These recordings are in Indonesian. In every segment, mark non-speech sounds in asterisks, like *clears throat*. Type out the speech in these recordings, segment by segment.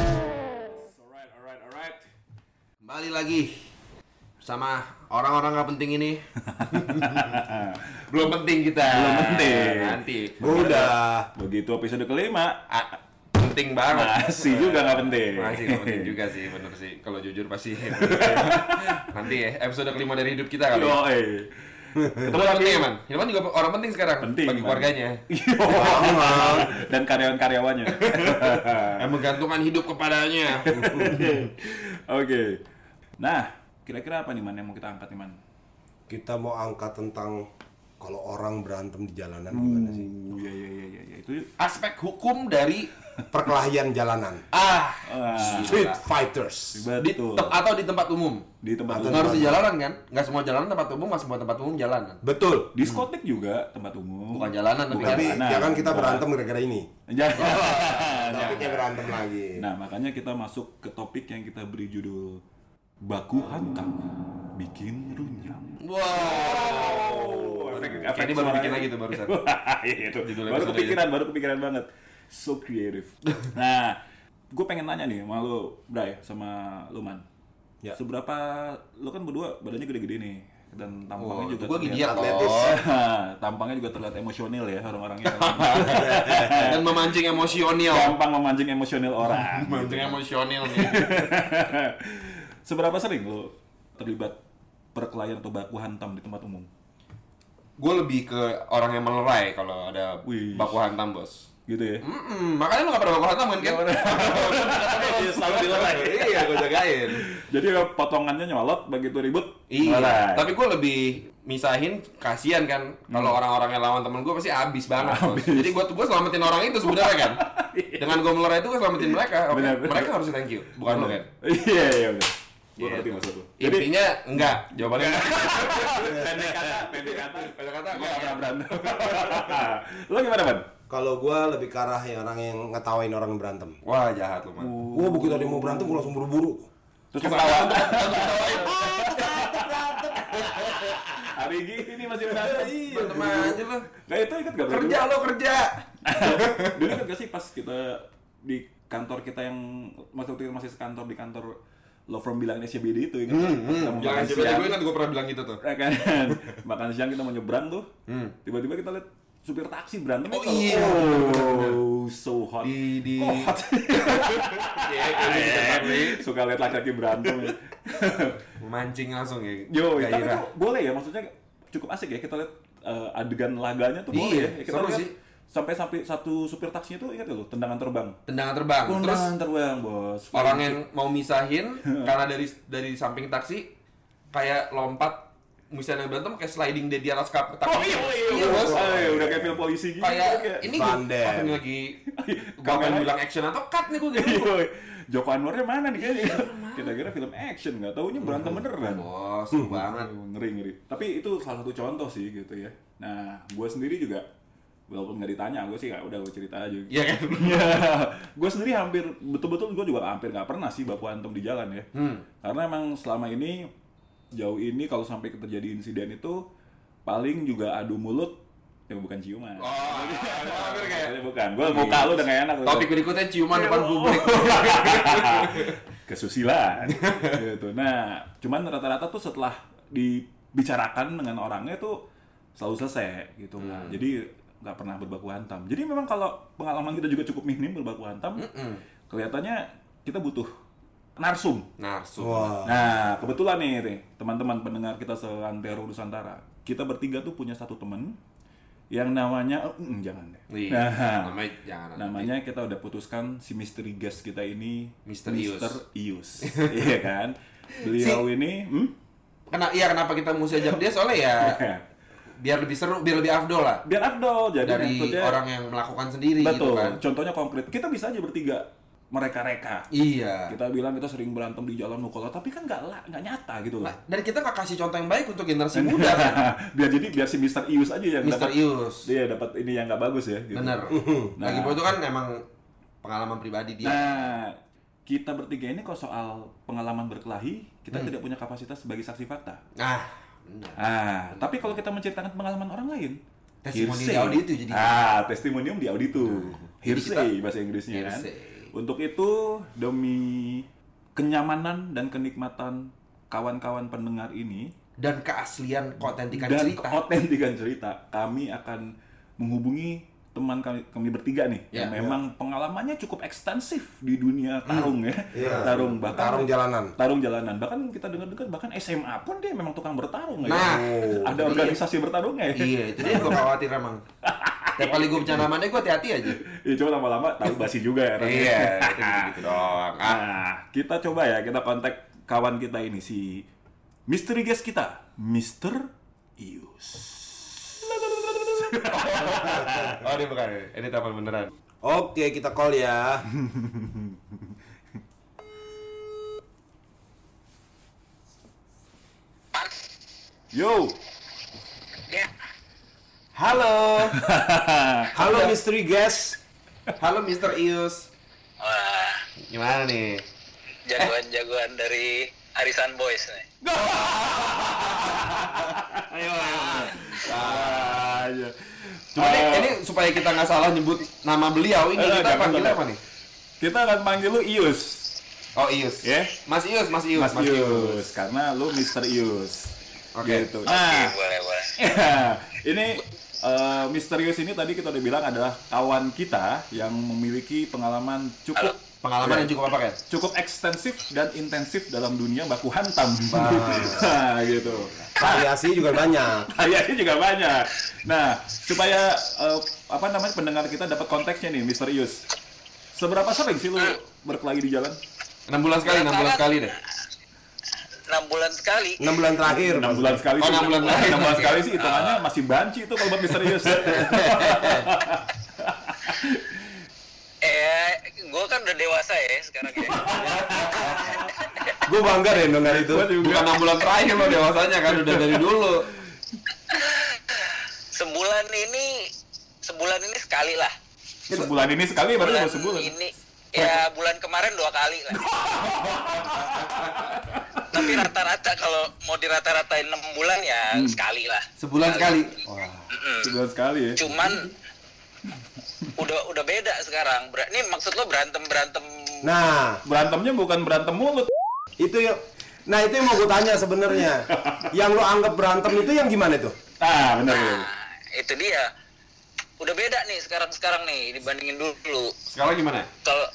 Alright, alright, alright. Kembali lagi sama orang-orang nggak penting ini. *laughs* Belum penting kita. Belum penting. Nanti. Udah. Begitu episode kelima, Ah, penting banget. masih juga nggak penting. Masih nggak penting juga sih, bener sih. Kalau jujur pasti. *laughs* Nanti ya, episode kelima dari hidup kita kali. Yo. Ketemu orang penting ya, man. Hilman juga orang penting sekarang. Penting, Bagi Man. keluarganya. *laughs* Yo. Dan karyawan-karyawannya. *laughs* Yang menggantungkan hidup kepadanya. *laughs* Oke. Nah, kira-kira apa nih man yang mau kita angkat nih man? kita mau angkat tentang kalau orang berantem di jalanan gimana sih? Iya iya iya iya iya. itu. Aspek hukum dari Perkelahian jalanan, ah Ah, street fighters. di betul. tem- atau di tempat umum. Di tempat umum. harus di jalanan kan? Nggak semua jalanan tempat umum, nggak semua tempat umum jalanan. Betul. Diskotek juga tempat umum. Bukan jalanan tapi Bukan kan. Tapi jalanan. jangan kita Bukan. berantem gara-gara ini. Jangan. *laughs* Tapi kita berantem lagi. Nah, makanya kita masuk ke topik yang kita beri judul Baku hantam bikin runyam. Wow. efek- efek ini baru bikin lagi tuh barusan. *laughs* Iya itu. Baru kepikiran, baru kepikiran banget. So creative. *laughs* nah, gue pengen nanya nih sama lu, Bray, sama lu Man. Ya. Seberapa lu kan berdua badannya gede-gede nih dan tampangnya Oh, juga gua terlihat- atletis. loh. *laughs* tampangnya juga terlihat emosional ya orang-orangnya. *laughs* Dan memancing emosional. Gampang memancing emosional orang. Memancing emosional nih. Seberapa sering lu terlibat perkelahian atau baku hantam di tempat umum? Gue lebih ke orang yang melerai kalau ada Wih. baku hantam bos. Gitu ya? Mm-mm, makanya lu gak pernah baku hantam kan? kan? *laughs* Selalu dilerai. Iya, gue jagain. Jadi potongannya nyolot begitu ribut. Iya, melerai. tapi gue lebih misahin kasihan kan kalau orang-orang yang lawan temen gue pasti abis banget bos. Jadi gue gue selamatin orang itu sebenarnya kan. *laughs* Dengan gue melerai itu gue selamatin mereka. Oke, Benar, benar. Mereka harus thank you, bukan lo kan. *laughs* Iya, iya udah. Gue Iya, ngerti maksud lu. Jadi Intinya enggak, jawabannya enggak. pendek kata, pendek kata. Pendek kata, Gue enggak. pernah berantem. Lo gimana, Ban? Kalau gua lebih ke arah yang orang yang ngetawain orang yang berantem. Wah, jahat lu, Man. Wah, begitu ada yang mau berantem, gua langsung buru-buru. Terus Ketawa. *laughs* Hari gini masih berantem. Iya. Berantem aja lu. Nah itu ikut gak Kerja lo kerja. *laughs* Dulu ingat gak sih pas kita di kantor kita yang waktu itu masih sekantor di kantor Law Firm bilang SCBD itu ingat? Pas kita mau Jangan makan siang. gue ingat gue pernah bilang gitu tuh. Ya kan? *laughs* Makan siang kita mau nyebrang tuh. Hmm. Tiba-tiba kita lihat supir taksi berantem Oh, iya. Oh, so hot. Di di Kok hot? *laughs* Iya, kayak gitu Ri. Suka lihat laki-laki berantem ya. Memancing langsung ya. Yo, tapi gairah. itu boleh ya maksudnya cukup asik ya kita lihat eh, adegan laganya tuh boleh Iya, ya. Kita lihat sih. sampai sampai satu supir taksinya tuh ingat lo tendangan terbang. tendangan terbang. Terus Tendangan terbang, Bos. orang yang mau misahin karena dari dari samping taksi kayak lompat misalnya berantem kayak sliding dari di atas kap taksi. Oh iya, iya, iya, bos. Oh, iya, udah kayak film polisi gitu. Kayak ini gue ini lagi *laughs* gue pengen bilang action atau cut nih gue gitu. Iya, Joko Anwarnya mana nih kayaknya? *laughs* Kita kira film action, nggak taunya berantem beneran. Bos, seru banget. Oh, ngeri ngeri. Tapi itu salah satu contoh sih gitu ya. Nah, gue sendiri juga walaupun nggak ditanya, gue sih nggak udah gue cerita aja. Iya kan? *laughs* Iya, gue sendiri hampir betul-betul gue juga hampir nggak pernah sih baku hantam di jalan ya. Hmm. Karena emang selama ini jauh ini kalau sampai terjadi insiden itu paling juga adu mulut ya bukan ciuman. Oh, hampir kayak Maksudnya bukan. Gue muka lu udah gak enak. topik berikutnya ciuman depan publik. *laughs* kesusilaan gitu. Nah, cuman rata-rata tuh setelah dibicarakan dengan orangnya tuh selalu selesai gitu kan. Hmm. Jadi nggak pernah berbaku hantam. Jadi memang kalau pengalaman kita juga cukup minim berbaku hantam, Mm-mm. kelihatannya kita butuh narsum. Narsum. Wah. Nah, kebetulan nih, nih teman-teman pendengar kita seantero Nusantara, kita bertiga tuh punya satu temen yang namanya, oh, mm, jangan deh. Iya. Nah, Namanya jangan. namanya kita udah putuskan si misteri guest kita ini Misterius. Mr. Ius *laughs* iya kan beliau ini hmm? Kena, iya kenapa kita mesti ajak dia soalnya ya biar lebih seru, biar lebih afdol lah biar afdol jadi dari maksudnya orang yang melakukan sendiri betul gitu kan. contohnya konkret kita bisa aja bertiga mereka-reka Iya. kita bilang kita sering berantem di jalan mukola tapi kan nggak lah nggak nyata gitu loh Nah, dan kita nggak kasih contoh yang baik untuk generasi muda kan. *laughs* biar jadi biar si Mr. Ius aja yang dapat Ius. dia dapat ini yang nggak bagus ya gitu. Bener. *laughs* Nah. Lagi itu kan emang pengalaman pribadi dia. Nah, kita bertiga ini kok soal pengalaman berkelahi, kita Hmm. tidak punya kapasitas sebagai saksi fakta. Nah, bener. Ah, tapi kalau kita menceritakan pengalaman orang lain, Testimoni hearsay. di auditu jadi. Ah, testimonium di auditu. jadi hearsay bahasa Inggrisnya kan. Untuk itu demi kenyamanan dan kenikmatan kawan-kawan pendengar ini Dan keaslian keautentikan dan cerita. keautentikan cerita, kami akan menghubungi teman kami, kami bertiga nih Ya, yang memang pengalamannya cukup ekstensif di dunia tarung ya. Iya. Tarung bahkan Tarung jalanan. tarung jalanan bahkan kita dengar-dengar bahkan SMA pun dia memang tukang bertarung ya. Nah, ada organisasi bertarungnya ya. iya, itu dia gue khawatir emang. *laughs* Tiap kali gue bicara namanya gue hati-hati aja. Ya cuma lama-lama tahu basi juga ya. Iya, itu gitu doang. Ah, Nah, kita coba ya kita kontak kawan kita ini si misteri guest kita, Mr. Ius. *laughs* oh dia bukan, ini telepon beneran. Oke, kita call ya. Yo. Halo, *laughs* Halo mystery guest. halo Mr. Ius. wah, Gimana nih? jagoan-jagoan dari Arisan Boys nih. Ayo, *laughs* ayo. Ayo. Cuma ini, ini supaya kita nggak salah nyebut nama beliau ini Eh, kita jangan, panggil apa nih? Kita akan panggil lu Ius. Oh Ius. Ya. Mas Ius, Mas Ius, Mas, Ius. karena lu Mr. Ius. Oke. Gitu. Oke, Nah, boleh, boleh. *laughs* ini eh, misterius ini tadi kita udah bilang adalah kawan kita yang memiliki pengalaman cukup Pengalaman yang cukup apa kan? cukup ekstensif dan intensif dalam dunia baku hantam. *laughs* nah, gitu. Variasi juga banyak. *laughs* Kayaknya juga banyak. Nah, supaya eh, apa namanya pendengar kita dapat konteksnya nih, misterius. Seberapa sering sih lu berkelahi di jalan? 6 bulan sekali, 6 bulan sekali deh. 6 bulan sekali. 6 bulan terakhir. 6 bulan sekali Oh, enam bulan sekali. 6 bulan sekali sih hitungannya masih banci itu kalau buat misterius. *laughs* Eh, gue kan udah dewasa ya sekarang ya. Gue bangga deh dengar itu. Bukan 6 bulan terakhir lo dewasanya kan udah dari dulu. Sebulan ini, sebulan ini sekali lah. sebulan ini sekali baru Bulan mau sebulan. ini, ya bulan kemarin dua kali lah. *laughs* Tapi rata-rata kalau mau dirata-ratain 6 bulan ya sekali lah. Sebulan sekali. Wah. Mm-mm. Sebulan sekali ya. Cuman udah udah beda sekarang. Ber- Ini maksud lo berantem berantem Nah, Berantemnya bukan berantem mulut. itu yang Nah, itu yang mau gue tanya sebenarnya. *laughs* yang lo anggap berantem itu yang gimana tuh? Ah, benar benar. Nah, itu dia. Udah beda nih sekarang-sekarang nih dibandingin dulu. Sekarang gimana? Kalau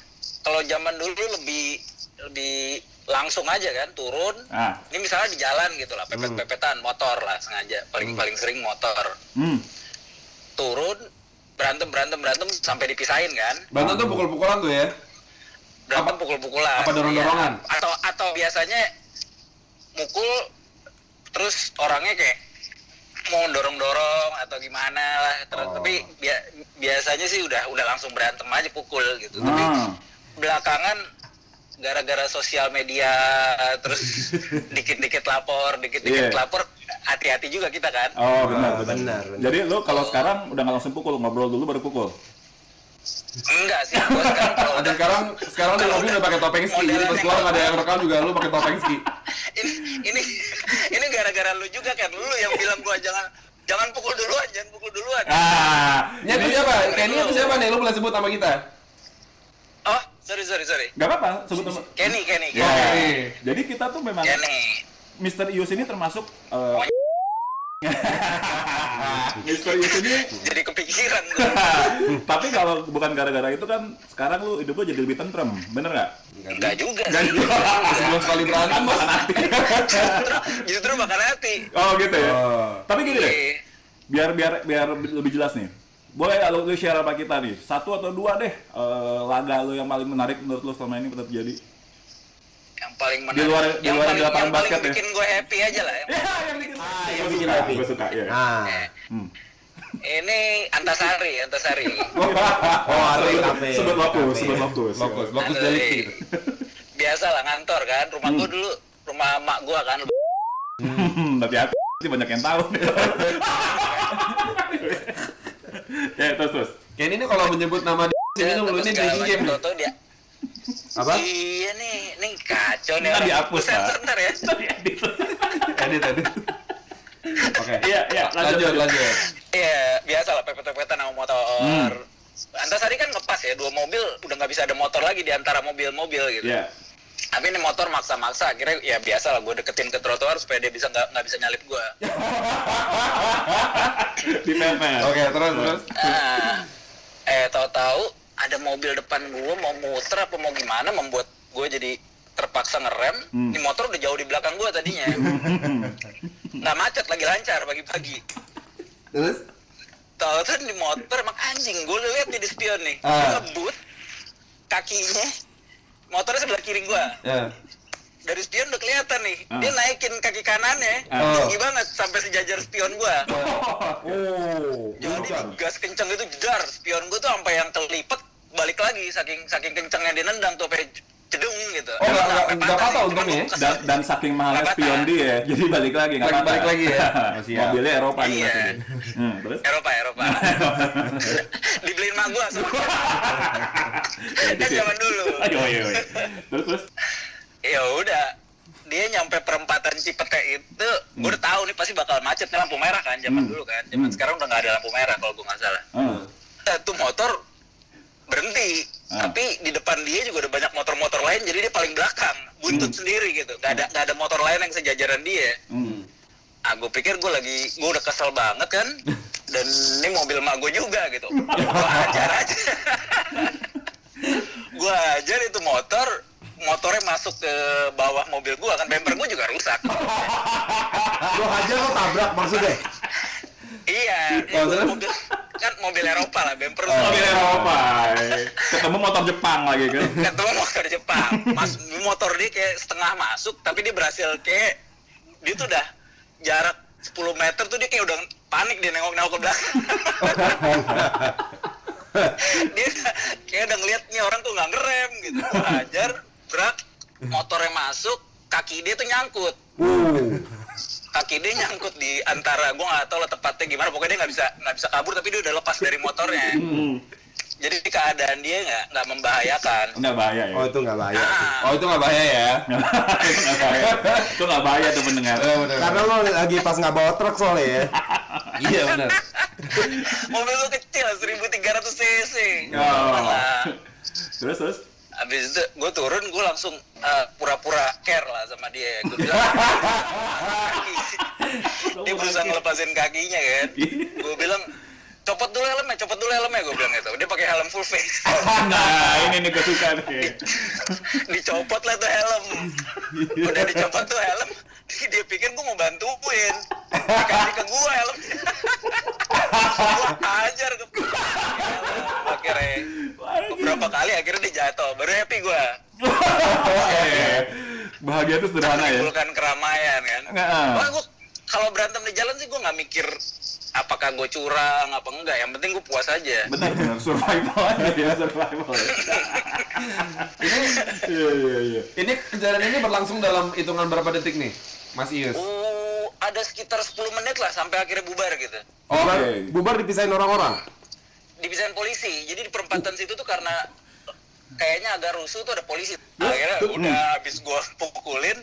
kalau zaman dulu lebih lebih langsung aja kan turun. Ah. Ini misalnya di jalan gitu lah, pepet-pepetan motor lah sengaja. Paling paling sering motor. Hmm. Turun berantem berantem berantem sampai dipisahin kan. Banten tuh pukul-pukulan tuh ya. Berantem Apa- pukul-pukulan. apa dorong-dorongan? Iya. Atau atau biasanya mukul terus orangnya kayak mau dorong-dorong atau gimana lah terus Oh. tapi bia- biasanya sih udah udah langsung berantem aja pukul gitu tapi Ah. belakangan gara-gara sosial media terus *laughs* dikit-dikit lapor dikit-dikit Iya. lapor hati-hati juga kita kan Oh, benar, benar. benar, benar. Jadi lu kalau sekarang udah nggak langsung pukul, ngobrol dulu baru pukul. enggak sih gua sekarang kalau udah sekarang sekarang di udah pakai topeng ski. Jadi pas keluar ada yang rekam juga lu pakai topeng ski. *laughs* ini ini ini gara-gara lu juga kan lu yang bilang gua jangan jangan pukul duluan jangan pukul duluan Ah, Ini siapa? Kenny itu siapa nih? Lu boleh sebut nama kita. Oh sorry sorry sorry nggak apa-apa, sebut nama. Kenny Kenny Ya. Kenny. Jadi kita tuh memang Kenny Mr. Ius ini termasuk eh, *laughs* Mr. Ius ini jadi kepikiran *laughs* tapi kalau bukan gara-gara itu kan sekarang lu hidup lu jadi lebih tentrem, bener nggak? enggak juga Gak sih. juga. Sebelum sekali berantem bos. justru, justru makan hati Oh gitu ya. Oh. Tapi gini deh, Iya. biar biar biar lebih jelas nih. Boleh nggak lu, lu share sama kita nih, satu atau dua deh eh, laga lu yang paling menarik menurut lu selama ini pernah terjadi. yang paling menarik Di luar- di yang luar paling, lapangan yang paling basket ya? bikin gue happy aja lah *laughs* yang- yang bikin Ah, yang Gua bikin suka, happy. gua suka ya. Nah. Hmm. ini Antasari Antasari *laughs* Oh, ada kafe. Sebut lokus, Kafe. sebut lokus. Lokus, lokus gitu. biasa lah ngantor kan rumah Hmm. gue dulu rumah mak gue kan *laughs* Hmm, tapi hati sih banyak yang tahu. *laughs* ya terus terus. Kenny ini kalau menyebut nama dia sini Ya, lu ini drinking game. tau-tau dia Apa? iya nih ini kacau nih Ntar orang. dihapus, Gua sensor Pak. ntar ya *laughs* Edit edit. Oke. Iya, iya, lanjut, Lanjut, lanjut. Iya, biasa lah pepet-pepetan sama motor. Hmm. Antasari kan ngepas ya, dua mobil udah nggak bisa ada motor lagi di antara mobil-mobil gitu. Iya. Tapi ini motor maksa-maksa, akhirnya ya biasa lah gue deketin ke trotoar supaya dia bisa nggak nggak bisa nyalip gue. Di. Oke, terus terus. Ah, eh tahu-tahu ada mobil depan gue mau muter apa mau gimana membuat gue jadi terpaksa ngerem. Hmm. Ini motor udah jauh di belakang gue tadinya. *laughs* Nggak macet lagi lancar pagi-pagi. Terus? Tahu-tahu di motor emang anjing, gue lihat di spion nih. Ah. ngebut kakinya motornya sebelah kiri gue. Ya. Dari spion udah kelihatan nih. Ah. Dia naikin kaki kanannya Ah. tinggi banget sampai sejajar spion gue. *laughs* Oh, Jadi bukan. gas kenceng itu jedar, spion gue tuh sampai yang kelipet balik lagi saking saking kencengnya dia nendang tuh sampai cedung gitu. Oh, nggak- Sampai nggak- nggak patah patah sih, untungnya ya? Dan, dan saking mahalnya spion dia, jadi balik lagi nggak Balik- apa-apa. balik lagi ya? *laughs* Oh. Mobilnya Eropa nih Iya. Hmm, terus? Eropa, Eropa. *laughs* Dibeliin mak gua soalnya. *laughs* kan zaman dulu. Ayo, ayo, ayo. Terus, terus? Ya udah, dia nyampe perempatan Cipete itu, gua udah tahu nih pasti bakal macet nih lampu merah kan zaman Hmm. dulu kan. Zaman Hmm. sekarang udah nggak ada lampu merah kalau gua nggak salah. Ah. Eh, tuh motor berhenti Ah. tapi di depan dia juga ada banyak motor-motor lain jadi dia paling belakang buntut Hmm. sendiri gitu gak ada gak ada motor lain yang sejajaran dia Hmm. ah gue pikir gue lagi gue udah kesel banget kan *laughs* dan ini mobil mak gue juga gitu *laughs* gue ajar aja *laughs* gue ajar itu motor motornya masuk ke bawah mobil gue kan bumper gue juga rusak Lo hajar lo tabrak maksudnya? iya Oh, terus? mobil mobil Eropa lah bumper Oh, Mobil Eropa. Ketemu motor Jepang lagi kan. ketemu motor Jepang. Mas motor dia kayak setengah masuk tapi dia berhasil kayak dia tuh udah jarak 10 meter tuh dia kayak udah panik dia nengok nengok ke belakang. *laughs* Dia kayak udah ngeliat nih orang tuh nggak ngerem gitu. Gua hajar berat motornya masuk kaki dia tuh nyangkut. Uh, kaki dia nyangkut di antara gua nggak tahu lah tepatnya gimana pokoknya dia nggak bisa nggak bisa kabur tapi dia udah lepas dari motornya Hmm. jadi keadaan dia nggak nggak membahayakan Enggak bahaya ya. oh itu nggak bahaya. Ah. Oh, itu nggak bahaya ya? Itu *laughs* nggak bahaya. Itu nggak bahaya tuh pendengar. Eh, bener. Karena lo lagi pas nggak bawa truk soalnya ya. *laughs* Iya, benar. *laughs* mobil lu kecil 1300 cc Oh. Malah. Terus, terus? Abis itu gue turun, gue langsung eh, pura-pura care lah sama dia. Gue bilang, *laughs* dia berusaha ngelepasin kakinya kan. Gue bilang, copot dulu helmnya, copot dulu helmnya. Gue bilang gitu. Dia pakai helm full face. *laughs* Nah, ini nih gue suka nih. *laughs* dicopot lah tuh helm. Udah dicopot tuh helm. Dia pikir gue mau bantuin. Dikasih ke gue helm. gue ajar ke akhirnya beberapa kali akhirnya dia jatuh baru happy gue Bahagia tuh sederhana ya. menimbulkan keramaian kan ah. Wah, kalau berantem di jalan sih gue nggak mikir apakah gue curang apa enggak yang penting gue puas aja Benar, benar. Survival aja ya, survival. *laughs* Ini Iya, iya, iya. ini kejadian ini berlangsung dalam hitungan berapa detik nih, Mas Ius? uh, ada sekitar 10 menit lah sampai akhirnya bubar gitu Bubar, Oke. bubar dipisahin orang-orang. Dipisahin polisi. Jadi di perempatan situ tuh karena kayaknya agak rusuh tuh ada polisi. Akhirnya udah habis gue pukulin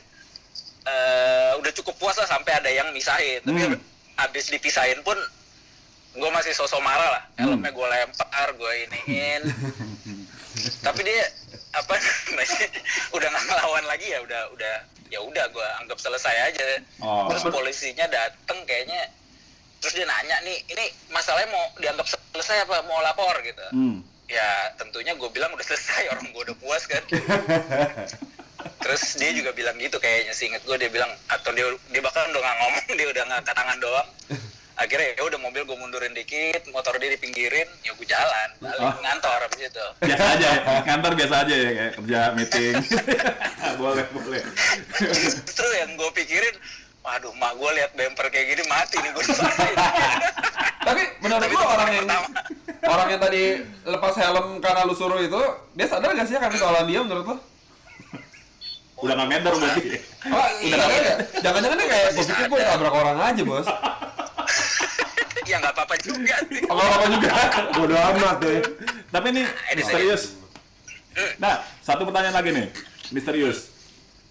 eh, udah cukup puas lah sampai ada yang misahin. Tapi Hmm. habis dipisahin pun gue masih sosok marah lah. Helmnya gue lempar gue iniin. *laughs* Tapi dia apa *laughs* udah nggak ngelawan lagi ya udah udah ya udah gue anggap selesai aja. Oh. terus polisinya dateng kayaknya terus dia nanya nih ini masalahnya mau dianggap selesai apa mau lapor gitu Hmm. ya tentunya gue bilang udah selesai *laughs* orang gue udah puas kan *laughs* terus dia juga bilang gitu kayaknya sih inget gue dia bilang atau dia dia bahkan udah nggak ngomong *laughs* dia udah ngangkat tangan doang akhirnya ya udah mobil gue mundurin dikit motor dia dipinggirin ya gue jalan balik Oh. ngantor abis itu Biasa aja ya, kantor biasa aja ya, kayak kerja meeting. boleh, boleh. justru yang gue pikirin waduh mak gue lihat bumper kayak gini mati nih gue *laughs* Tapi menurut itu orang yang pertama. orang yang tadi lepas helm karena lu suruh itu, dia sadar gak sih akan kesalahan dia menurut lu? Udah nggak meter berarti. Oh, iya, ya. Jangan-jangan dia kayak, gue pikir gue tabrak orang aja, bos. *laughs* ya nggak apa-apa juga sih Apa apa juga. Bodoh amat deh. Tapi ini Ini misterius. Nah, satu pertanyaan lagi nih, misterius.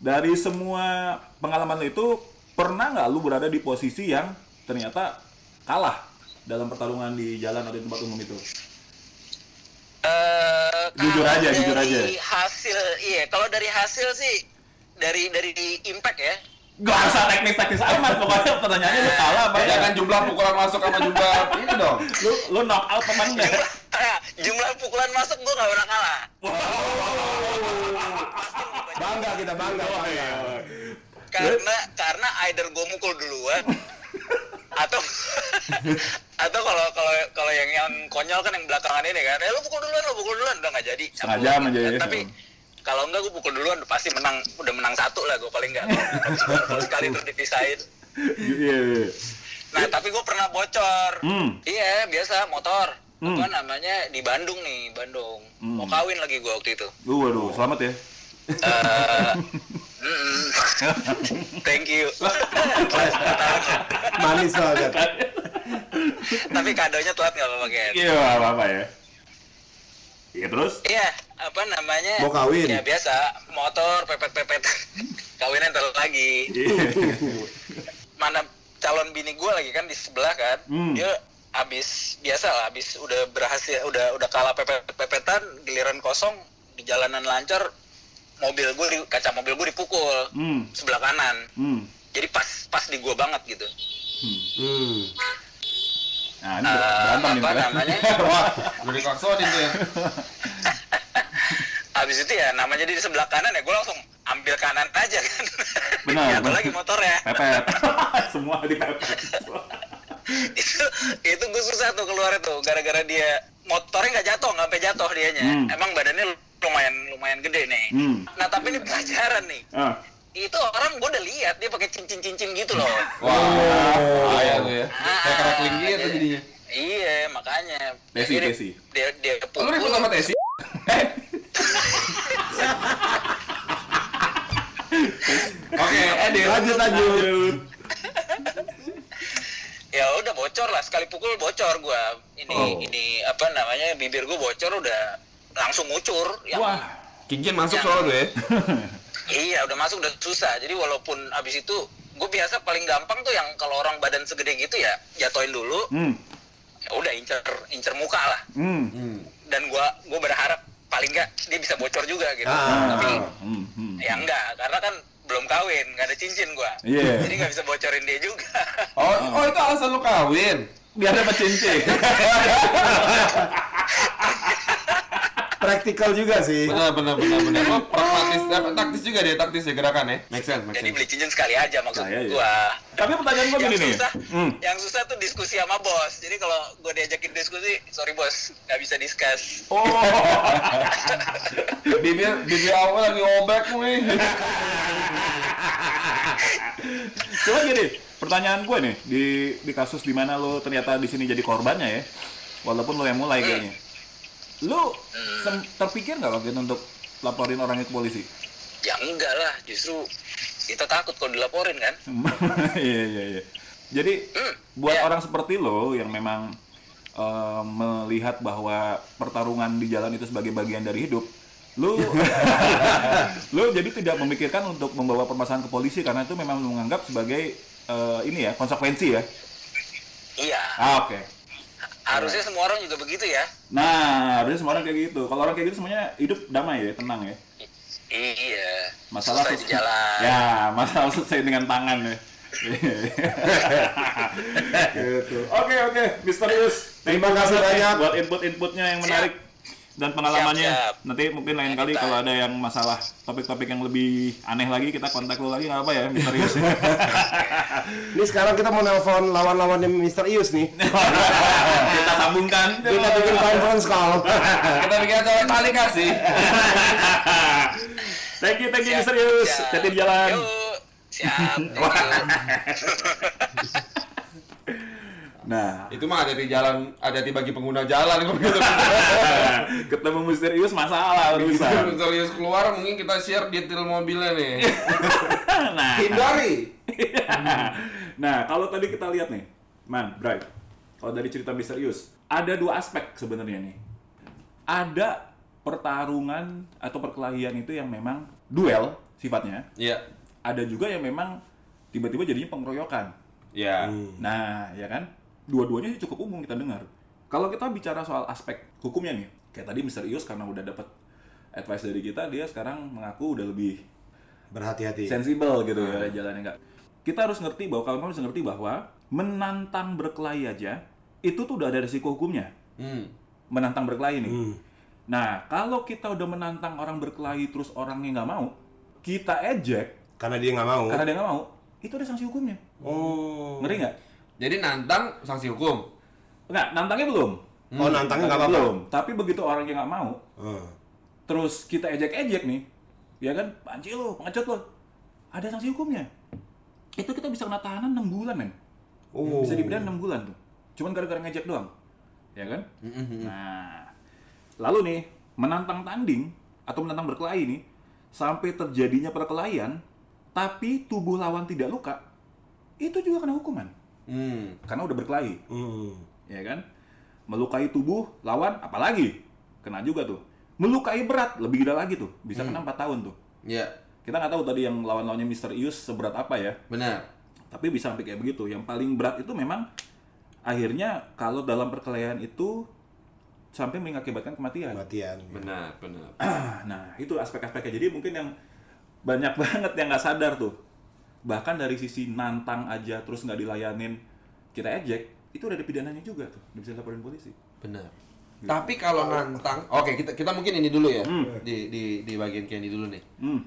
Dari semua pengalaman itu, pernah nggak lu berada di posisi yang ternyata kalah dalam pertarungan di jalan atau di tempat umum itu. Eh, Jujur aja, jujur dari aja. hasil iya kalau dari hasil sih dari dari impact ya Gak usah teknis-teknis amat, pokoknya pertanyaannya lu kalah apa ya? Jangan jumlah pukulan masuk sama jumlah *laughs* ini dong. Lu lu knock out apa enggak? jumlah ah, *laughs* jumlah pukulan masuk gue gak pernah kalah Bangga kita bangga. bangga. Karena karena either gue mukul duluan *laughs* atau *laughs* atau kalau kalau kalau yang yang konyol kan yang belakangan ini kan eh lu pukul duluan lu pukul duluan udah nggak jadi Setengah jam aja ya. tapi kalau enggak gue pukul duluan pasti menang udah menang satu lah gue paling enggak kalau sekali terus dipisahin Iya, iya. nah tapi gue pernah bocor Hmm. iya biasa motor Hmm. apa namanya di Bandung nih Bandung mau kawin lagi gue waktu itu waduh, selamat ya. Eh, *laughs* mm, *laughs* thank you *laughs* Manis banget. tapi kadonya telat nggak apa-apa Ken? Iya, nggak apa-apa ya. Iya terus? Iya, apa namanya? Mau kawin? Ya biasa, motor pepet-pepet. *laughs* Kawinnya ntar lagi. Iya. Mana calon bini gue lagi kan di sebelah kan. Hmm. Dia abis biasa lah, abis udah berhasil, udah udah kalah pepet-pepetan, giliran kosong di jalanan lancar, mobil gue, di- kaca mobil gue dipukul Hmm. sebelah kanan. Hmm. Jadi pas pas di gue banget gitu. Hmm. Nah, ini Eh, berantem nih. apa Mas. namanya? *laughs* Wah, udah diklaksonin tuh ya. *laughs* Abis itu ya namanya di sebelah kanan ya gue langsung ambil kanan aja kan. *laughs* Benar, benar. lagi motornya. Pepet. Semua dipepet. itu itu gue susah tuh keluar tuh gara-gara dia motornya nggak jatuh nggak sampai jatuh dianya Hmm. emang badannya lumayan lumayan gede nih Hmm. nah tapi ini pelajaran nih Ah. itu orang gue udah lihat dia pakai cincin cincin gitu loh *laughs* Wah, bahaya tuh ya. Kayak crackling gitu jadi- jadinya. iya makanya Desi, Jadi Desi. dia dia Oh, Lu ribut pukul sama Tesi? *laughs* Oke, Edil. Lanjut lanjut. *laughs* ya udah bocor lah sekali pukul bocor gua ini Oh. ini apa namanya bibir gua bocor udah langsung ngucur yang Wah. Cincin masuk soalnya tuh ya. *laughs* *laughs* Iya, udah masuk udah susah. Jadi walaupun abis itu gue biasa paling gampang tuh yang kalau orang badan segede gitu ya jatoin dulu, Hmm. ya udah incer incer muka lah. Hmm. Hmm. Dan gua gua berharap paling nggak dia bisa bocor juga gitu. Ah. Tapi Hmm. Hmm. ya enggak, karena kan belum kawin, nggak ada cincin gua. Iya. Jadi nggak bisa bocorin dia juga. Oh, oh itu alasan lu kawin. Biar dapat cincin. *laughs* Praktikal juga sih. Benar, benar, benar, benar. Oh, pragmatis, dapat taktis juga dia, taktis ya gerakan ya. Make sense, make Jadi sense. beli cincin sekali aja maksud Saya, ya. gua. Tapi pertanyaan gua yang gini nih. susah, Hmm. yang susah tuh diskusi sama bos. Jadi kalau gue diajakin diskusi, sorry bos, nggak bisa discuss. Oh. *laughs* Bibir, bibir aku lagi obek nih. *laughs* Coba gini, pertanyaan gue nih di di kasus di mana lo ternyata di sini jadi korbannya ya, walaupun lo yang mulai kayaknya. Lo sem- terpikir nggak waktu itu untuk laporin orangnya ke polisi? Ya enggak lah, justru kita takut kalau dilaporin kan. *laughs* Iya iya iya. Jadi Hmm, buat ya. orang seperti lo yang memang eh, melihat bahwa pertarungan di jalan itu sebagai bagian dari hidup, lo lo *laughs* *laughs* jadi tidak memikirkan untuk membawa permasalahan ke polisi karena itu memang menganggap sebagai eh, ini ya konsekuensi ya. Iya, Ah, oke. Harusnya semua orang juga begitu ya. Nah, harusnya semua orang kayak gitu. Kalau orang kayak gitu semuanya hidup damai ya, tenang ya. I- iya. Masalah Selesai di jalan. Ya, masalah selesai dengan tangan ya. *laughs* gitu. Oke oke, Misterius. Terima kasih banyak. buat input-inputnya yang menarik dan pengalamannya. Siap, siap. Nanti mungkin lain kali Anytime. kalau ada yang masalah topik-topik yang lebih aneh lagi kita kontak lu lagi nggak apa ya, Misterius. *laughs* Ini sekarang kita mau nelpon lawan-lawannya Mr. Ius nih. *laughs* kita sambungkan. Kita bikin conference call. *laughs* Kita bikin acara tali kasih. thank you, thank you, Siap, Misterius. siap. Hati di jalan. Yuk, siap. Nah, Itu mah ada di jalan, ada di bagi pengguna jalan gitu. *laughs* ketemu misterius masalah urusan. Misterius keluar mungkin kita share detail mobilnya nih. *laughs* nah, Hindari. *laughs* nah, kalau tadi kita lihat nih, Man, Bright. Kalau dari cerita misterius, ada dua aspek sebenarnya nih. Ada pertarungan atau perkelahian itu yang memang duel sifatnya. Iya. Ada juga yang memang tiba-tiba jadinya pengeroyokan. Ya. Nah, ya kan? Dua-duanya sih cukup umum kita dengar. Kalau kita bicara soal aspek hukumnya nih, kayak tadi Mr. Ius karena udah dapat advice dari kita, dia sekarang mengaku udah lebih Berhati-hati. sensibel gitu ya jalannya enggak. Kita harus ngerti bahwa kalau harus ngerti bahwa menantang berkelahi aja itu tuh udah ada risiko hukumnya. Hmm. Menantang berkelahi nih. Hmm. Nah, kalau kita udah menantang orang berkelahi terus orangnya nggak mau, kita ejek Karena dia nggak mau. karena dia nggak mau, itu ada sanksi hukumnya. Oh. Ngeri nggak? Jadi nantang sanksi hukum. Nggak, nantangnya belum. Oh, nantangnya nggak apa-apa. belum. Tapi begitu orangnya nggak mau, Hmm. terus kita ejek-ejek nih, ya kan, panci lo, pengecut lo, ada sanksi hukumnya. Itu kita bisa kena tahanan 6 bulan, men. Oh. Bisa dipidana 6 bulan tuh. Cuman gara-gara ngejek doang. Ya kan? Nah, lalu nih, menantang tanding atau menantang berkelahi nih, sampai terjadinya perkelahian, tapi tubuh lawan tidak luka, itu juga kena hukuman. Hmm. Karena udah berkelahi. Hmm. ya kan? Melukai tubuh lawan apalagi kena juga tuh. Melukai berat lebih gila lagi tuh, bisa kena 4 tahun tuh. Ya. Kita nggak tahu tadi yang lawan-lawannya Mr. Ius seberat apa ya, Benar. tapi bisa sampai kayak begitu. Yang paling berat itu memang akhirnya kalau dalam perkelahian itu sampai mengakibatkan kematian. Kematian. Benar, benar. *clears throat* nah, itu aspek-aspeknya. Jadi mungkin yang banyak *laughs* banget yang nggak sadar tuh. Bahkan dari sisi nantang aja terus nggak dilayanin kita ejek, itu udah ada pidananya juga tuh, bisa laporin polisi. Benar. Tapi kalau nantang, oke kita kita mungkin ini dulu ya di di di bagian kayak ini dulu nih. Hmm.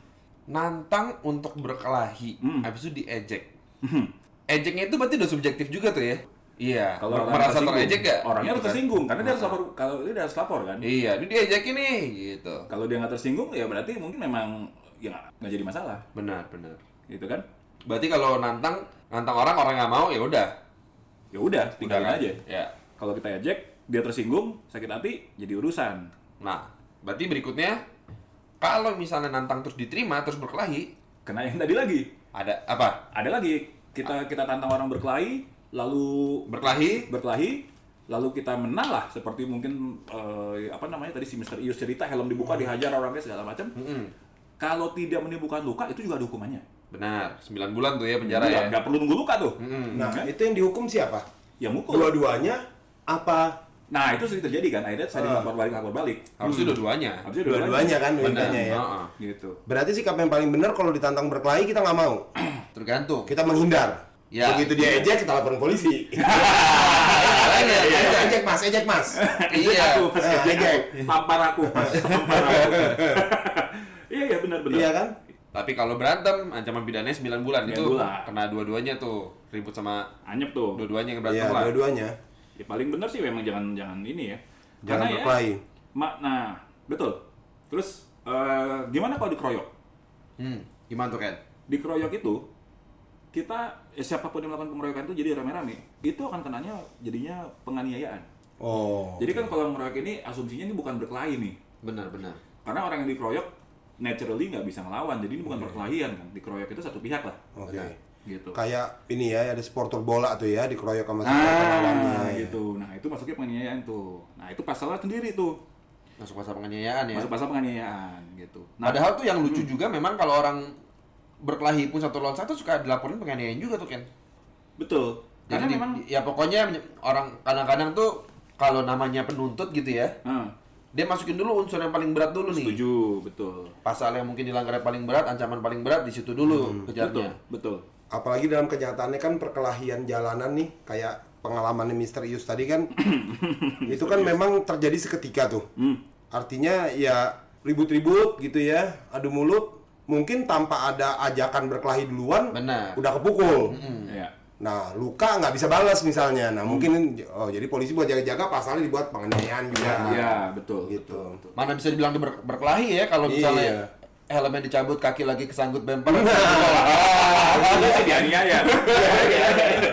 Nantang untuk berkelahi, Hmm. habis itu diejek. Hmm. Ejeknya itu berarti udah subjektif juga tuh ya? Iya. Kalau orang merasa tersinggung, terejek gak? Orangnya harus Gitu kan? tersinggung karena dia harus lapor kalau dia harus lapor kan. Iya, ini diejek ini gitu. Kalau dia nggak tersinggung ya berarti mungkin memang ya nggak jadi masalah, Benar, benar. gitu kan? Berarti kalau nantang nantang orang orang nggak mau ya udah. Ya udah, tinggalin kan? aja. Ya. Kalau kita ejek, dia tersinggung, sakit hati, jadi urusan. Nah, berarti berikutnya kalau misalnya nantang terus diterima terus berkelahi, Kena yang tadi lagi. ada apa? Ada lagi kita kita tantang orang berkelahi, lalu Berkelahi, berkelahi, lalu kita menang lah seperti mungkin eh, apa namanya tadi si Mr. Ius cerita helm dibuka dihajar orangnya segala macam. Mm-mm. Kalau tidak menimbulkan luka itu juga ada hukumannya. Benar. 9 bulan tuh ya penjara ya. Nggak perlu nunggu luka tuh. Mm-mm. Nah, itu yang dihukum siapa? Ya mukul. Dua-duanya apa? Nah itu sering terjadi kan, akhirnya saya Ah. lapor balik lapor balik. Harusnya dua-duanya. Harusnya Dua-duanya kan Benar. logikanya ya. Heeh. Gitu. Berarti sikap yang paling benar kalau ditantang berkelahi kita nggak mau. *clears throat* Tergantung. Kita menghindar. Ya. Begitu dia ejek kita laporin polisi. *laughs* Ayo, iya. ejek mas, ejek mas. *laughs* Iya. Ejek ejek. aku. Tampar aku, Mas. Aku. *laughs* Iya, iya benar benar. Iya kan? Tapi kalau berantem ancaman pidananya 9 bulan itu 9 bulan. kena dua-duanya tuh ribut sama Anyep tuh. dua-duanya yang berantem lah. dua-duanya. Ya paling benar sih memang jangan jangan ini ya. Jangan Karena berkelahi. Ya, mak, nah, betul. Terus eh, gimana kalau dikeroyok? Hmm, gimana tuh Ken? Dikeroyok itu kita eh, siapa pun yang melakukan pengeroyokan itu jadi rame-rame, itu akan kenanya jadinya penganiayaan. Oh. Jadi kan kalau ngeroyok ini asumsinya ini bukan berkelahi nih. Benar, benar. Karena orang yang dikeroyok naturally nggak bisa ngelawan, jadi ini bukan perkelahian kan. Dikeroyok itu satu pihak lah. Oke. Gitu. Kayak ini ya, ada supporter bola tuh ya dikeroyok sama supporter lawannya. Nah, gitu. Nah, itu masuknya penganiayaan tuh. Nah, itu pasalnya sendiri tuh. Masuk pasal penganiayaan ya. Masuk pasal penganiayaan gitu. Nah, Padahal tuh yang lucu juga memang kalau orang berkelahi pun satu lawan satu suka dilaporin penganiayaan juga tuh Ken. betul. Karena Jadi di- memang ya pokoknya orang kadang-kadang tuh kalau namanya penuntut gitu ya, Nah, dia masukin dulu unsur yang paling berat dulu nih. setuju, betul. Pasal yang mungkin dilanggar yang paling berat, ancaman paling berat di situ dulu Betul, kejarnya. betul. Apalagi dalam kenyataannya kan perkelahian jalanan nih kayak pengalaman Mr. Ius tadi kan *coughs* itu kan memang terjadi seketika tuh. Hmm. Artinya ya ribut-ribut gitu ya, adu mulut, mungkin tanpa ada ajakan berkelahi duluan Benar. udah kepukul. Ya. Nah, luka nggak bisa balas misalnya. Nah, mungkin oh jadi polisi buat jaga-jaga pasalnya dibuat penganiayaan juga. Ya, betul. Gitu. Mana bisa dibilang dia ber- berkelahi ya kalau misalnya Iya. helmnya dicabut, kaki lagi kesangkut bemper. Itu sih dianiaya.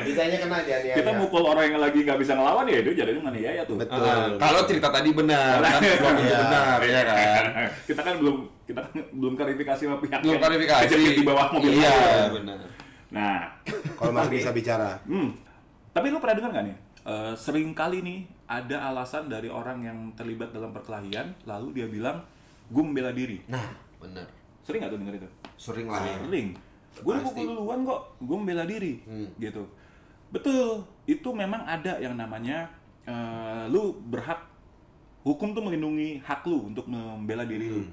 Bisanya kena dia nih. Kita mukul orang yang lagi nggak bisa ngelawan ya itu jadinya menganiaya tuh. Betul. Ah, kalau cerita tadi benar, kan Iya. benar ya kan. kita kan belum kita kan belum klarifikasi sama pihak Belum klarifikasi. di bawah mobil. Iya, benar. Nah, *laughs* Kalau masih bisa bicara. hmm. Tapi lu pernah dengar nggak nih? Eh, sering kali nih ada alasan dari orang yang terlibat dalam perkelahian lalu dia bilang gue membela diri. Nah, benar. Sering nggak tuh denger itu? Sering lah ya. Sering. Gue pukul duluan kok, gue membela diri. Hmm. Gitu. Betul, itu memang ada yang namanya eh, lu berhak hukum tuh melindungi hak lu untuk membela diri lu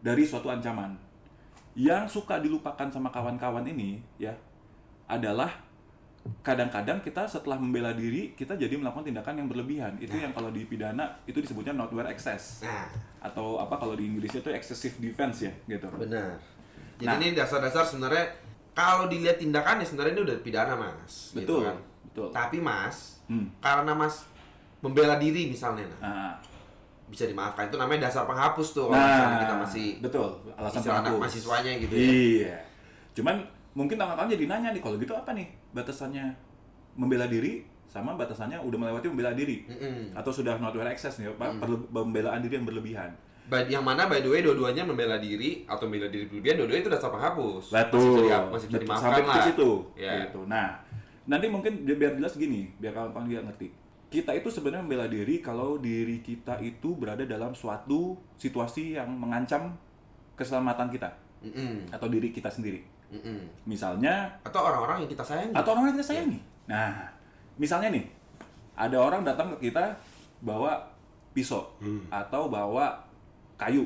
dari suatu ancaman. Yang suka dilupakan sama kawan-kawan ini ya adalah kadang-kadang kita setelah membela diri kita jadi melakukan tindakan yang berlebihan. Itu yang kalau di pidana itu disebutnya not where excess Nah, atau apa kalau di Inggrisnya itu excessive defense ya gitu. benar. Jadi Nah. ini dasar-dasar sebenarnya kalau dilihat tindakannya sebenarnya ini udah pidana mas. gitu Betul, kan. betul. Tapi mas, Hmm. karena mas membela diri misalnya, nah, Nah, bisa dimaafkan itu namanya dasar penghapus tuh kalau Nah, misalnya kita masih betul alasan anak penghapus. mahasiswanya gitu ya. Iya. Cuman mungkin kawan-kawan jadi nanya nih kalau gitu apa nih batasannya membela diri sama batasannya udah melewati membela diri Mm-mm. atau sudah not well access nih apa perle- pembelaan diri yang berlebihan. By- yang mana by the way dua-duanya membela diri atau membela diri berlebihan dua-duanya itu dasar penghapus. Masih Betul. masih bisa Betul. dimaafkan Sampai lah. ke situ. Ya. Gitu. Nah, nanti mungkin bi- biar jelas gini, biar kawan-kawan juga ngerti. Kita itu sebenarnya membela diri kalau diri kita itu berada dalam suatu situasi yang mengancam keselamatan kita Mm-mm. atau diri kita sendiri. Mm-mm. Misalnya Atau orang-orang yang kita sayangi. atau orang yang kita sayangi. Nah, misalnya nih, ada orang datang ke kita bawa pisau atau bawa kayu,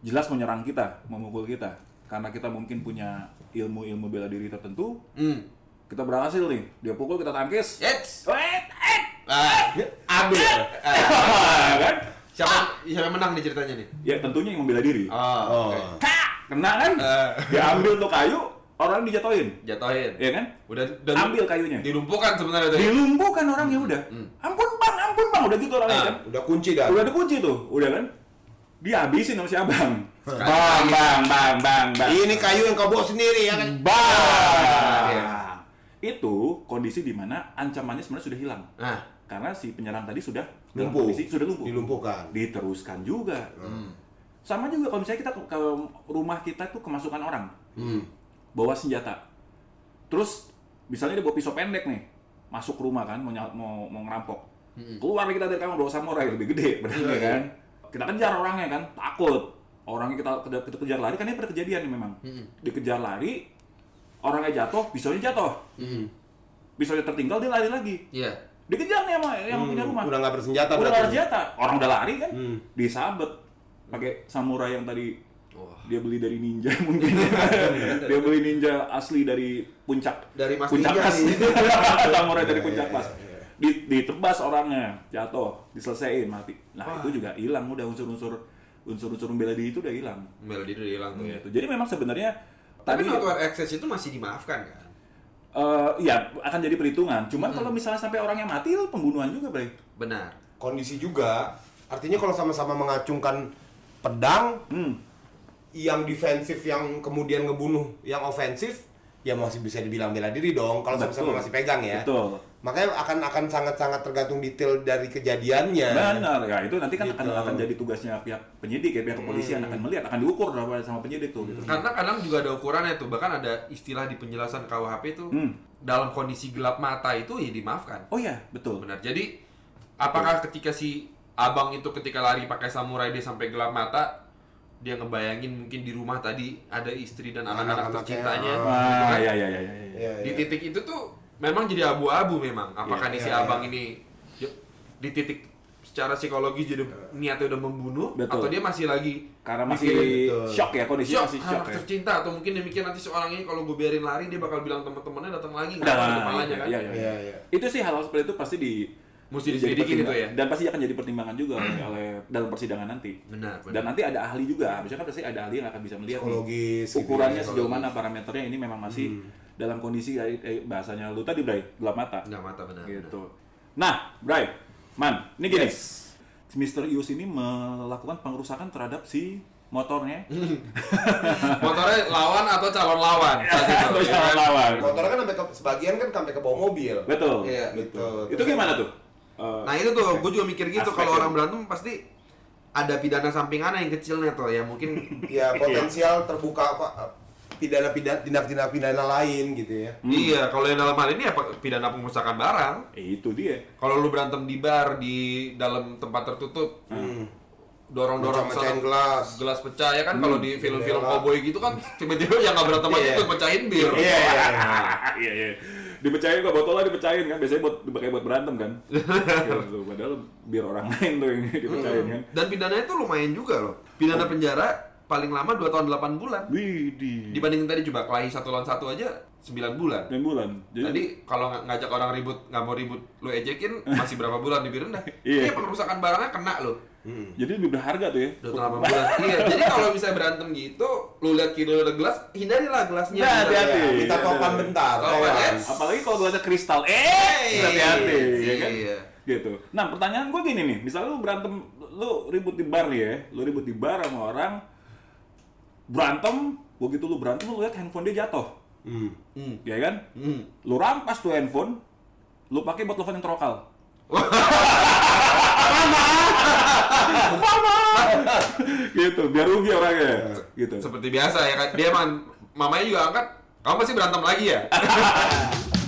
jelas menyerang kita, memukul kita, karena kita mungkin punya ilmu-ilmu bela diri tertentu, Hmm. kita berhasil nih, dia pukul kita tangkis, Yes. wet, et, Ah, Ambil. kan? siapa siapa yang menang nih ceritanya nih? Ya tentunya yang membela diri. Oh, Oh. oke. Kena kan? Eh. Dia ambil tuh kayu, orang dijatuhin, Jatohin. ya kan? Udah dan Ambil kayunya. dilumpuhkan sebenarnya tuh. Dilumpuhkan orangnya udah. Ampun bang, ampun bang, udah gitu orangnya Ah. kan? Udah kunci dah. Udah ada kunci tuh, udah kan? Dihabisin sama si abang. Bang, bang, bang, bang, bang. Ini kayu yang kau bawa sendiri ya kan? Bang. Iya. Itu kondisi di mana ancamannya sebenarnya sudah hilang. Nah, Karena si penyerang tadi sudah Lumpuh. kondisi sudah lumpuh. Dilumpuhkan. Diteruskan juga. Sama juga kalau misalnya kita ke, ke rumah kita tuh kemasukan orang. Hmm. Bawa senjata. Terus misalnya dia bawa pisau pendek nih, masuk rumah kan mau mau, mau ngerampok. Keluar kita dari kamar bawa samurai lebih gede, *laughs* benar Iya, kan? Kita kejar orangnya kan, takut. Orangnya kita, kita, kita kejar lari kan ini pernah kejadian nih memang. Dikejar lari, orangnya jatuh, pisaunya jatuh. Hmm. Pisaunya tertinggal dia lari lagi. iya. Dikejar nih sama yang Hmm, punya rumah. Udah nggak bersenjata Udah berarti. nggak senjata. Orang udah lari kan, Hmm. disabet pakai samurai yang tadi Wah. dia beli dari ninja *laughs* mungkin dia beli ninja asli dari puncak Dari Mas puncak Ninja mas *laughs* samurai dari Iya, puncak iya, mas iya. di, ditebas orangnya jatuh diselesaiin mati nah itu juga hilang udah unsur-unsur unsur-unsur membela diri itu udah hilang Membela diri udah hilang tuh ya. gitu. jadi memang sebenarnya Tapi tadi not excess itu masih dimaafkan kan? eh, ya akan jadi perhitungan cuman Hmm. kalau misalnya sampai orangnya mati itu pembunuhan juga Bray Benar. Kondisi juga. Artinya kalau sama-sama mengacungkan pedang hmm. Yang defensif yang kemudian ngebunuh yang ofensif ya masih bisa dibilang bela diri dong kalau Betul. sama-sama masih pegang ya. betul Makanya akan akan sangat-sangat tergantung detail dari kejadiannya. Benar, ya itu nanti kan akan Gitu. akan jadi tugasnya pihak penyidik ya pihak kepolisian akan melihat akan diukur sama sama penyidik tuh gitu. Karena kadang juga ada ukurannya tuh, bahkan ada istilah di penjelasan KUHP itu Hmm. dalam kondisi gelap mata itu ya dimaafkan. Oh ya, betul. Benar. Jadi apakah ketika si abang itu ketika lari pakai samurai dia sampai gelap mata dia ngebayangin mungkin di rumah tadi ada istri dan anak-anak tercintanya. Wah, kan. ya ya ya ya. ya. Iya, Di iya. titik itu tuh memang jadi abu-abu memang. Apakah Iya, nih si iya, abang iya. ini y- di titik secara psikologis jadi niatnya udah membunuh Betul. atau dia masih lagi Karena masih mikirin shock ya kondisi shock masih shock anak ya. tercinta atau mungkin dia mikir nanti seorang ini kalau gue biarin lari dia bakal bilang teman-temannya datang lagi Nah, apa di kepalanya kan iya, iya. Iya, iya. Itu sih hal-hal seperti itu pasti di Mesti diselidikin itu ya? Dan pasti akan jadi pertimbangan juga oleh, oleh dalam persidangan nanti. benar Dan nanti ada ahli juga, misalnya kan pasti ada ahli yang akan bisa melihat nih, Psikologis gitu ukurannya ya, sejauh psikologis. mana parameternya ini memang masih dalam kondisi kayak eh, bahasanya lu tadi Bray, gelap mata. nggak mata benar gitu. Nah, Bray, Man, ini gini. Mr. Ius ini melakukan pengerusakan terhadap si motornya. benar. *laughs* motornya lawan atau calon lawan *laughs* Atau ya calon kan? lawan. Motornya kan sampai ke sebagian kan sampai ke bawah mobil. Betul. Iya. Gitu. Itu gimana tuh? Eh, nah itu tuh gue juga mikir gitu kalau ya. orang berantem pasti ada pidana sampingan yang kecilnya tuh ya mungkin *laughs* Ya potensial terbuka apa pidana pidana tindak-tindak pidana lain gitu ya. iya kalau yang dalam hal ini apa pidana pengusakan barang eh, itu dia. kalau lu berantem di bar di dalam tempat tertutup Hmm. Dorong-dorong sana, gelas. gelas pecah ya kan kalau di film-film Bendera. cowboy gitu kan tiba-tiba yang nggak berantem aja Iya. tuh pecahin bir Iya, iya, iya. *laughs* Iya, iya. dipecahin kok botolnya dipecahin kan biasanya buat dipakai buat berantem kan gitu. padahal biar orang lain tuh yang dipecahin kan Dan pidananya tuh lumayan juga loh. Pidana penjara paling lama 2 tahun 8 bulan. Widih Dibanding tadi coba kelahi satu lawan satu aja 9 bulan. 9 bulan jadi Tadi kalau ng- ngajak orang ribut, nggak mau ribut, lu ejekin *laughs* masih berapa bulan lebih rendah. Iya. Iya, pengerusakan barangnya kena lo. jadi lebih berharga tuh ya Dua tahun 8 bulan. *laughs* iya, jadi kalau misalnya berantem gitu, lu lihat kiri lu ada gelas, hindarilah gelasnya. Nah, hati-hati. Ya, Iya, topan iya. bentar. Topan, topan. eh. apalagi kalau gelasnya kristal eh Hey, hati-hati ya kan iya. gitu nah pertanyaan gue gini nih misalnya lu berantem lu ribut di bar nih ya lu ribut di bar sama orang berantem begitu lu berantem lu lihat handphone dia jatuh Hmm. Hmm. ya kan Hmm. lu rampas tuh handphone lu pakai buat telepon yang terokal gitu biar rugi orangnya gitu Seperti biasa ya kan, dia emang mamanya juga angkat, kamu pasti berantem lagi ya? *laughs*